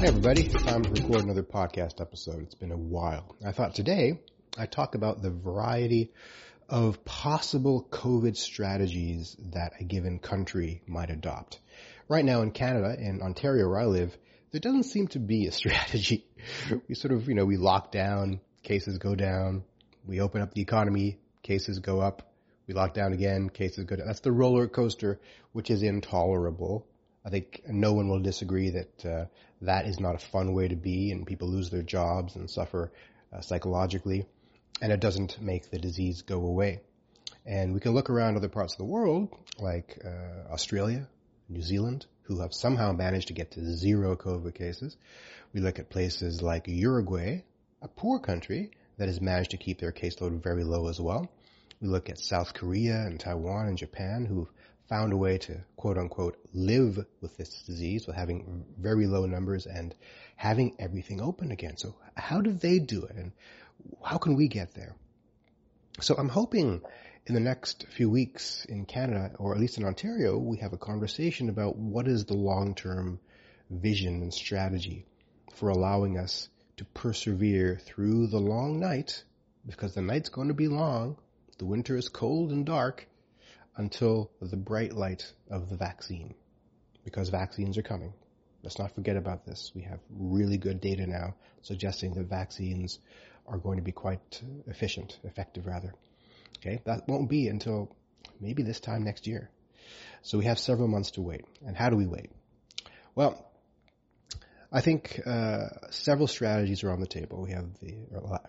Hey everybody, It's time to record another podcast episode. It's been a while. I thought today I'd talk about the variety of possible COVID strategies that a given country might adopt. Right now in Canada, in Ontario where I live, there doesn't seem to be a strategy. We sort of, you know, we lock down, cases go down, we open up the economy, cases go up, we lock down again, cases go down. That's the roller coaster, which is intolerable. I think no one will disagree that uh, that is not a fun way to be, and people lose their jobs and suffer uh, psychologically, and it doesn't make the disease go away. And we can look around other parts of the world, like uh, Australia, New Zealand, who have somehow managed to get to zero COVID cases. We look at places like Uruguay, a poor country that has managed to keep their caseload very low as well. We look at South Korea and Taiwan and Japan who've found a way to quote unquote live with this disease with having very low numbers and having everything open again. So how do they do it and how can we get there? So I'm hoping in the next few weeks in Canada or at least in Ontario, we have a conversation about what is the long-term vision and strategy for allowing us to persevere through the long night because the night's going to be long. The winter is cold and dark until the bright light of the vaccine because vaccines are coming. Let's not forget about this. We have really good data now suggesting that vaccines are going to be quite efficient, effective rather. Okay, that won't be until maybe this time next year. So we have several months to wait. And how do we wait? Well, I think uh, several strategies are on the table. We have the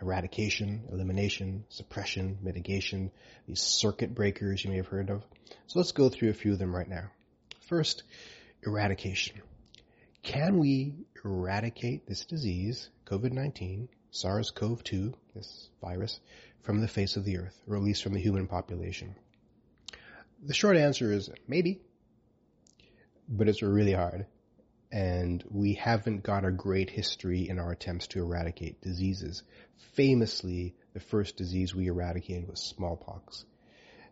eradication, elimination, suppression, mitigation, these circuit breakers you may have heard of. So let's go through a few of them right now. First, eradication. Can we eradicate this disease, COVID-19, SARS-CoV-2, this virus, from the face of the earth, or at least from the human population? The short answer is maybe, but it's really hard and we haven't got a great history in our attempts to eradicate diseases. Famously, the first disease we eradicated was smallpox.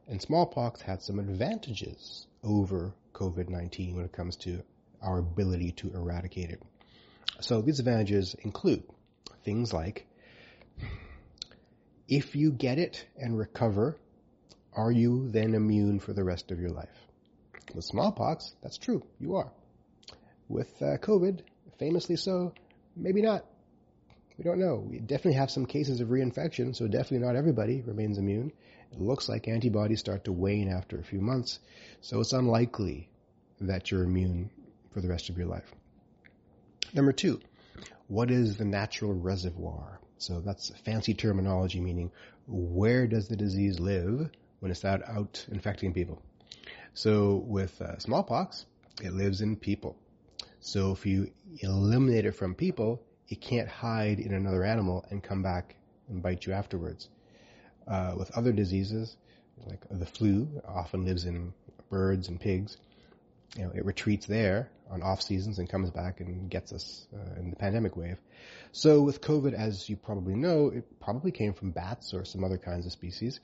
And smallpox had some advantages over COVID-19 when it comes to our ability to eradicate it. So these advantages include things like if you get it and recover, are you then immune for the rest of your life? With smallpox, that's true. You are. With uh, COVID, famously so, maybe not. We don't know. We definitely have some cases of reinfection, so definitely not everybody remains immune. It looks like antibodies start to wane after a few months, so it's unlikely that you're immune for the rest of your life. Number two, what is the natural reservoir? So that's fancy terminology meaning where does the disease live when it's out, out infecting people? So with uh, smallpox, it lives in people. So if you eliminate it from people, it can't hide in another animal and come back and bite you afterwards. Uh, with other diseases, like the flu, often lives in birds and pigs. You know, it retreats there on off seasons and comes back and gets us uh, in the pandemic wave. So with COVID, as you probably know, it probably came from bats or some other kinds of species,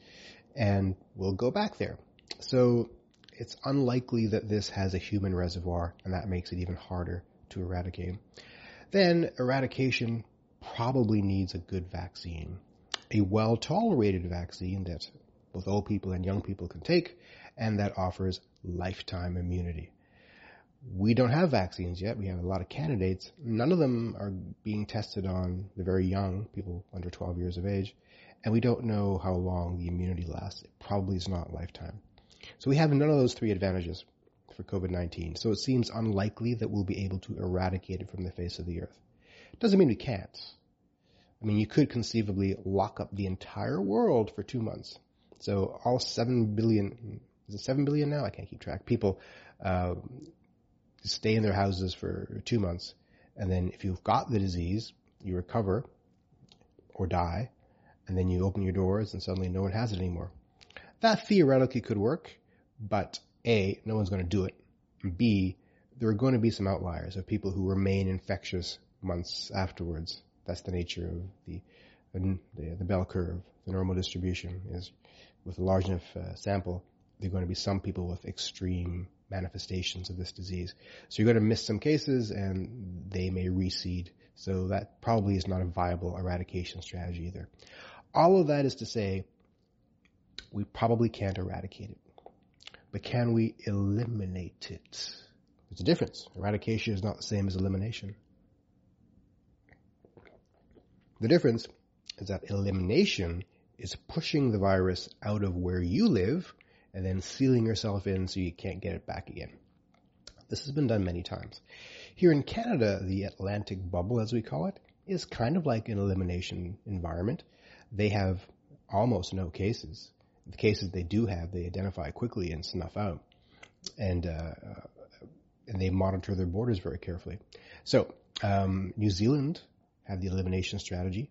and will go back there. So it's unlikely that this has a human reservoir, and that makes it even harder to eradicate. Then eradication probably needs a good vaccine, a well-tolerated vaccine that both old people and young people can take, and that offers lifetime immunity. We don't have vaccines yet. We have a lot of candidates. None of them are being tested on the very young, people under 12 years of age, and we don't know how long the immunity lasts. It probably is not lifetime. So we have none of those three advantages for COVID-19. So it seems unlikely that we'll be able to eradicate it from the face of the earth. Doesn't mean we can't. I mean, you could conceivably lock up the entire world for two months. So all seven billion, is it seven billion now? I can't keep track. People, uh, stay in their houses for two months. And then if you've got the disease, you recover or die. And then you open your doors and suddenly no one has it anymore. That theoretically could work, but A, no one's going to do it. B, there are going to be some outliers of people who remain infectious months afterwards. That's the nature of the the, the bell curve. The normal distribution is with a large enough uh, sample, there are going to be some people with extreme manifestations of this disease. So you're going to miss some cases and they may reseed. So that probably is not a viable eradication strategy either. All of that is to say, we probably can't eradicate it. But can we eliminate it? There's a difference. Eradication is not the same as elimination. The difference is that elimination is pushing the virus out of where you live and then sealing yourself in so you can't get it back again. This has been done many times. Here in Canada, the Atlantic bubble, as we call it, is kind of like an elimination environment. They have almost no cases. The cases they do have, they identify quickly and snuff out. And, uh, and they monitor their borders very carefully. So, um, New Zealand have the elimination strategy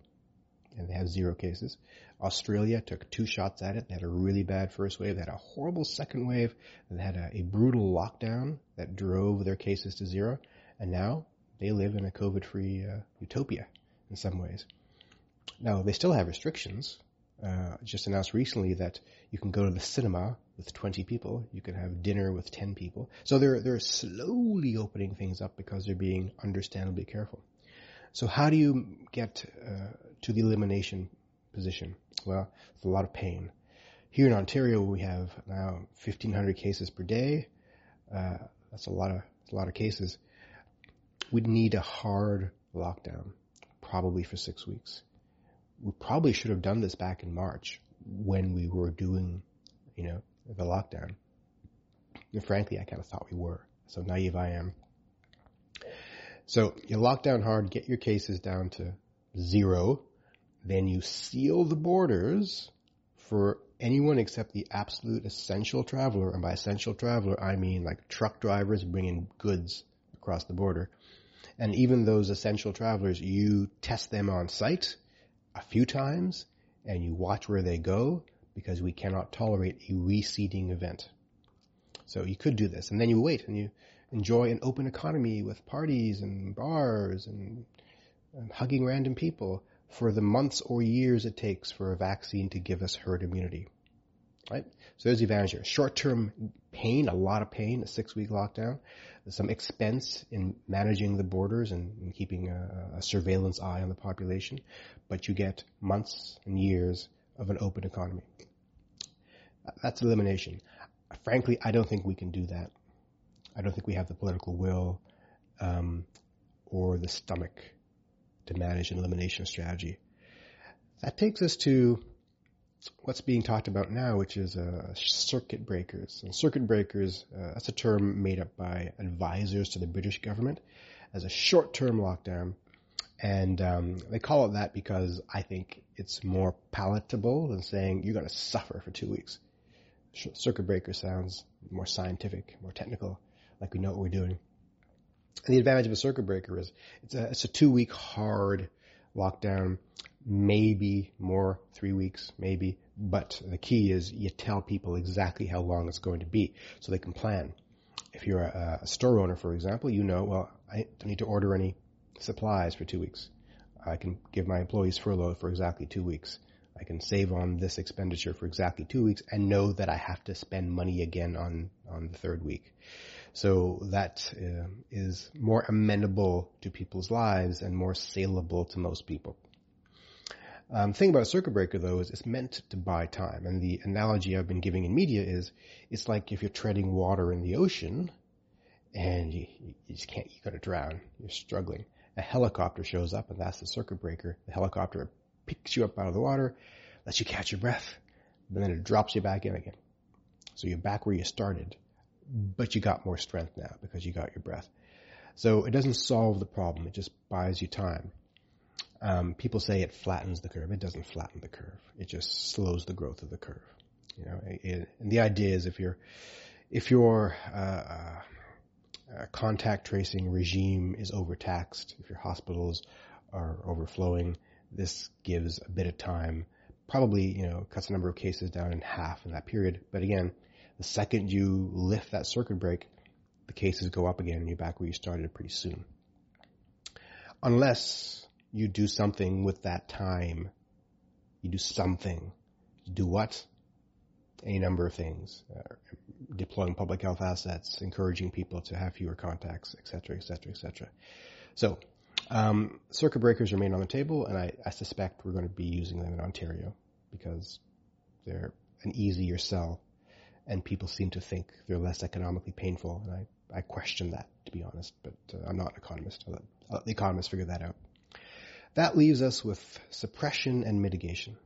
and they have zero cases. Australia took two shots at it. They had a really bad first wave. They had a horrible second wave. They had a, a brutal lockdown that drove their cases to zero. And now they live in a COVID-free uh, utopia in some ways. Now they still have restrictions. Uh, just announced recently that you can go to the cinema with 20 people. You can have dinner with 10 people. So they're they're slowly opening things up because they're being understandably careful. So how do you get uh, to the elimination position? Well, it's a lot of pain. Here in Ontario, we have now 1,500 cases per day. Uh, that's a lot of a lot of cases. We'd need a hard lockdown, probably for six weeks. We probably should have done this back in March when we were doing, you know, the lockdown. And frankly, I kind of thought we were. So naive I am. So you lock down hard, get your cases down to zero, then you seal the borders for anyone except the absolute essential traveler. And by essential traveler, I mean like truck drivers bringing goods across the border. And even those essential travelers, you test them on site a few times and you watch where they go because we cannot tolerate a reseeding event. So you could do this and then you wait and you enjoy an open economy with parties and bars and, and hugging random people for the months or years it takes for a vaccine to give us herd immunity. Right? So there's the advantage here. Short-term pain, a lot of pain, a six-week lockdown, some expense in managing the borders and, and keeping a, a, surveillance eye on the population, but you get months and years of an open economy. That's elimination. Frankly, I don't think we can do that. I don't think we have the political will um, or the stomach to manage an elimination strategy. That takes us to what's being talked about now, which is uh, circuit breakers. And circuit breakers, uh, that's a term made up by advisors to the British government as a short-term lockdown. And um, they call it that because I think it's more palatable than saying you're going to suffer for two weeks. Circuit breaker sounds more scientific, more technical like we know what we're doing. And the advantage of a circuit breaker is it's a, it's a two week hard lockdown, maybe more, three weeks, maybe. But the key is you tell people exactly how long it's going to be so they can plan. If you're a, a store owner, for example, you know, well, I don't need to order any supplies for two weeks. I can give my employees furlough for exactly two weeks. I can save on this expenditure for exactly two weeks and know that I have to spend money again on, on the third week. So that uh, is more amenable to people's lives and more saleable to most people. Um, thing about a circuit breaker though is it's meant to buy time. And the analogy I've been giving in media is it's like if you're treading water in the ocean and you, you just can't, you gotta drown. You're struggling. A helicopter shows up and that's the circuit breaker. The helicopter picks you up out of the water, lets you catch your breath, but then it drops you back in again. So you're back where you started but you got more strength now because you got your breath. So it doesn't solve the problem. It just buys you time. Um, people say it flattens the curve. It doesn't flatten the curve. It just slows the growth of the curve. You know, it, and the idea is if your if your uh, uh, contact tracing regime is overtaxed, if your hospitals are overflowing, this gives a bit of time. Probably, you know, cuts the number of cases down in half in that period. But again, the second you lift that circuit break, the cases go up again and you're back where you started pretty soon. Unless you do something with that time. You do something. You do what? any number of things, uh, deploying public health assets, encouraging people to have fewer contacts, et cetera, et cetera, et cetera. So, um, circuit breakers remain on the table, and I, I suspect we're going to be using them in Ontario because they're an easier sell, and people seem to think they're less economically painful, and I, I question that, to be honest, but uh, I'm not an economist. I'll let, I'll let the economists figure that out. That leaves us with suppression and mitigation.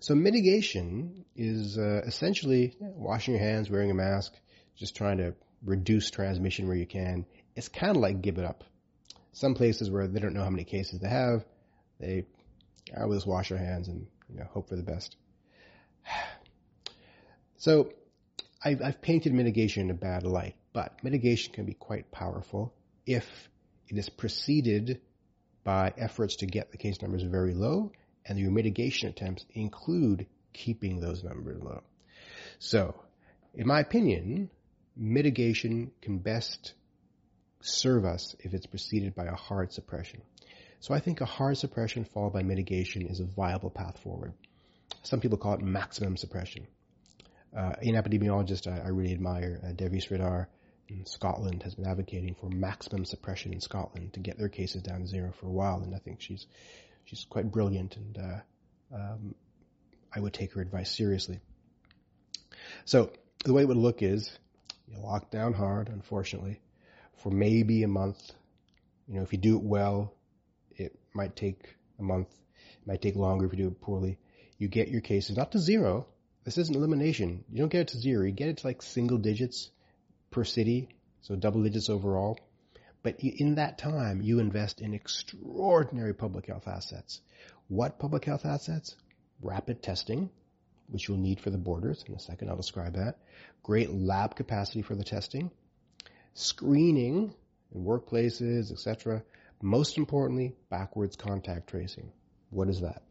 So mitigation is uh, essentially washing your hands, wearing a mask, just trying to reduce transmission where you can. It's kind of like give it up. Some places where they don't know how many cases they have, they I will just wash their hands and you know, hope for the best. So I've, I've painted mitigation in a bad light, but mitigation can be quite powerful if it is preceded by efforts to get the case numbers very low and your mitigation attempts include keeping those numbers low. So, in my opinion, mitigation can best serve us if it's preceded by a hard suppression. So I think a hard suppression followed by mitigation is a viable path forward. Some people call it maximum suppression. Uh, an epidemiologist I, I really admire, uh, Devi Sridhar Scotland, has been advocating for maximum suppression in Scotland to get their cases down to zero for a while, and I think she's she's quite brilliant, and uh, um, I would take her advice seriously. So the way it would look is you lock down hard, unfortunately, for maybe a month. You know, if you do it well, it might take a month. It might take longer if you do it poorly. You get your cases not to zero. This isn't elimination. You don't get it to zero. You get it to like single digits per city, so double digits overall. But in that time, you invest in extraordinary public health assets. What public health assets? Rapid testing, which you'll need for the borders. In a second, I'll describe that. Great lab capacity for the testing. Screening in workplaces, etc. Most importantly, backwards contact tracing. What is that?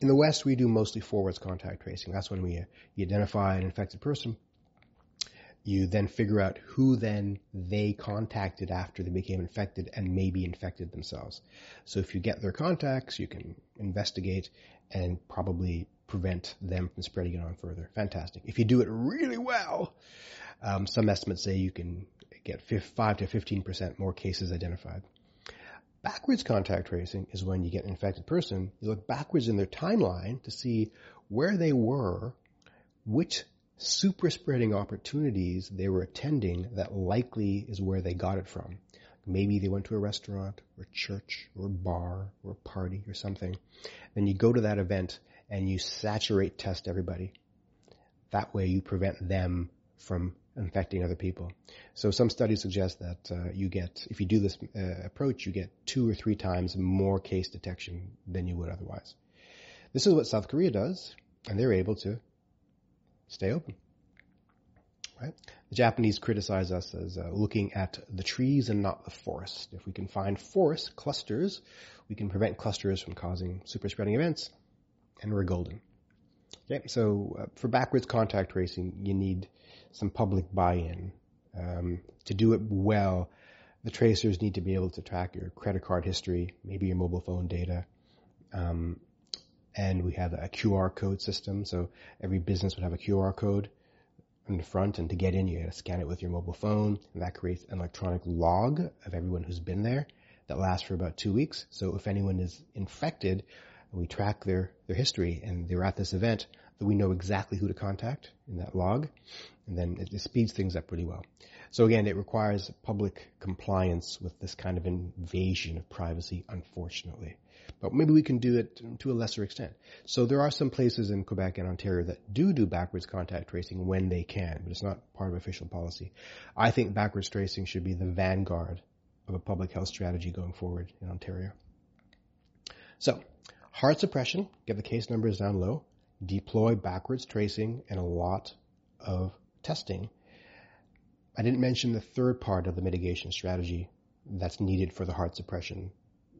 In the West, we do mostly forwards contact tracing. That's when we identify an infected person, you then figure out who then they contacted after they became infected and maybe infected themselves. So if you get their contacts, you can investigate and probably prevent them from spreading it on further. Fantastic. If you do it really well, um, some estimates say you can get 5 to 15% more cases identified. Backwards contact tracing is when you get an infected person, you look backwards in their timeline to see where they were, which super spreading opportunities they were attending that likely is where they got it from. Maybe they went to a restaurant or church or bar or party or something. Then you go to that event and you saturate test everybody. That way you prevent them from infecting other people. So some studies suggest that uh, you get, if you do this uh, approach, you get two or three times more case detection than you would otherwise. This is what South Korea does, and they're able to stay open. Right? The Japanese criticize us as uh, looking at the trees and not the forest. If we can find forest clusters, we can prevent clusters from causing super spreading events, and we're golden. Okay, so uh, for backwards contact tracing, you need some public buy-in. Um, to do it well, the tracers need to be able to track your credit card history, maybe your mobile phone data, um, and we have a QR code system. So every business would have a QR code in the front, and to get in, you got to scan it with your mobile phone, and that creates an electronic log of everyone who's been there that lasts for about two weeks. So if anyone is infected, we track their, their history and they're at this event, that we know exactly who to contact in that log, and then it, it speeds things up pretty well. So again, it requires public compliance with this kind of invasion of privacy, unfortunately. But maybe we can do it to a lesser extent. So there are some places in Quebec and Ontario that do do backwards contact tracing when they can, but it's not part of official policy. I think backwards tracing should be the vanguard of a public health strategy going forward in Ontario. So, hard suppression, get the case numbers down low, deploy backwards tracing and a lot of testing. I didn't mention the third part of the mitigation strategy that's needed for the hard suppression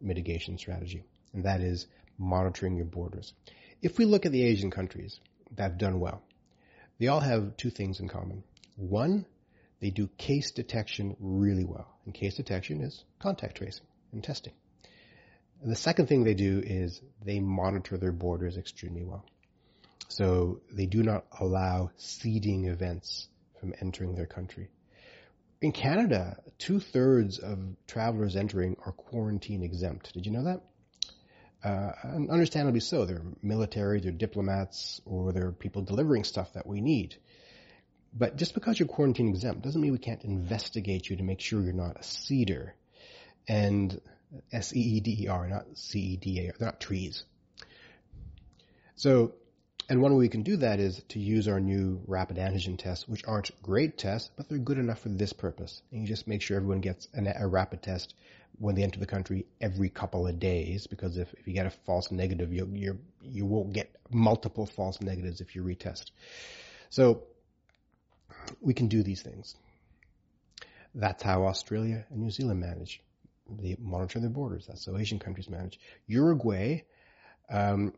mitigation strategy and that is monitoring your borders. If we look at the Asian countries that have done well, they all have two things in common. One, they do case detection really well. And case detection is contact tracing and testing. And the second thing they do is they monitor their borders extremely well. So they do not allow seeding events from entering their country. In Canada, two thirds of travelers entering are quarantine exempt. Did you know that? Uh, understandably so. They're military, they're diplomats, or they're people delivering stuff that we need. But just because you're quarantine exempt doesn't mean we can't investigate you to make sure you're not a seeder. And S-E-E-D-E-R, not C-E-D-A-R. They're not trees. So, and one way we can do that is to use our new rapid antigen tests, which aren't great tests, but they're good enough for this purpose. And you just make sure everyone gets an, a rapid test when they enter the country every couple of days, because if, if you get a false negative, you you you won't get multiple false negatives if you retest. So we can do these things. That's how Australia and New Zealand manage. They monitor their borders. That's how Asian countries manage. Uruguay, um,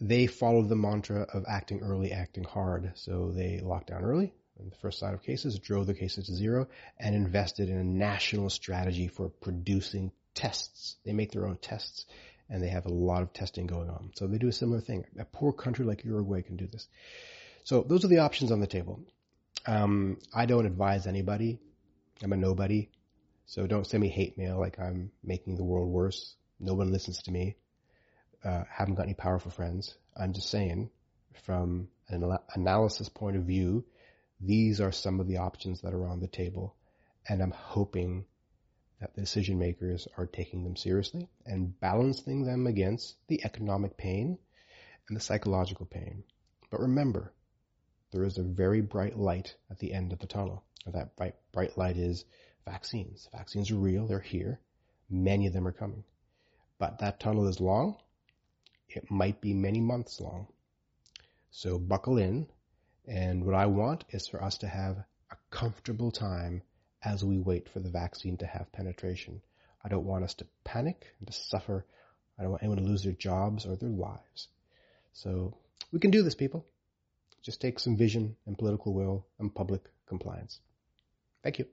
they followed the mantra of acting early, acting hard. So they locked down early in the first sign of cases, drove the cases to zero, and invested in a national strategy for producing tests. They make their own tests, and they have a lot of testing going on. So they do a similar thing. A poor country like Uruguay can do this. So those are the options on the table. Um, I don't advise anybody. I'm a nobody. So don't send me hate mail like I'm making the world worse. No one listens to me. Uh, haven't got any powerful friends. I'm just saying, from an analysis point of view, these are some of the options that are on the table. And I'm hoping that the decision makers are taking them seriously and balancing them against the economic pain and the psychological pain. But remember, there is a very bright light at the end of the tunnel. And that bright, bright light is vaccines. Vaccines are real. They're here. Many of them are coming. But that tunnel is long. It might be many months long. So buckle in. And what I want is for us to have a comfortable time as we wait for the vaccine to have penetration. I don't want us to panic and to suffer. I don't want anyone to lose their jobs or their lives. So we can do this, people just take some vision and political will and public compliance. Thank you.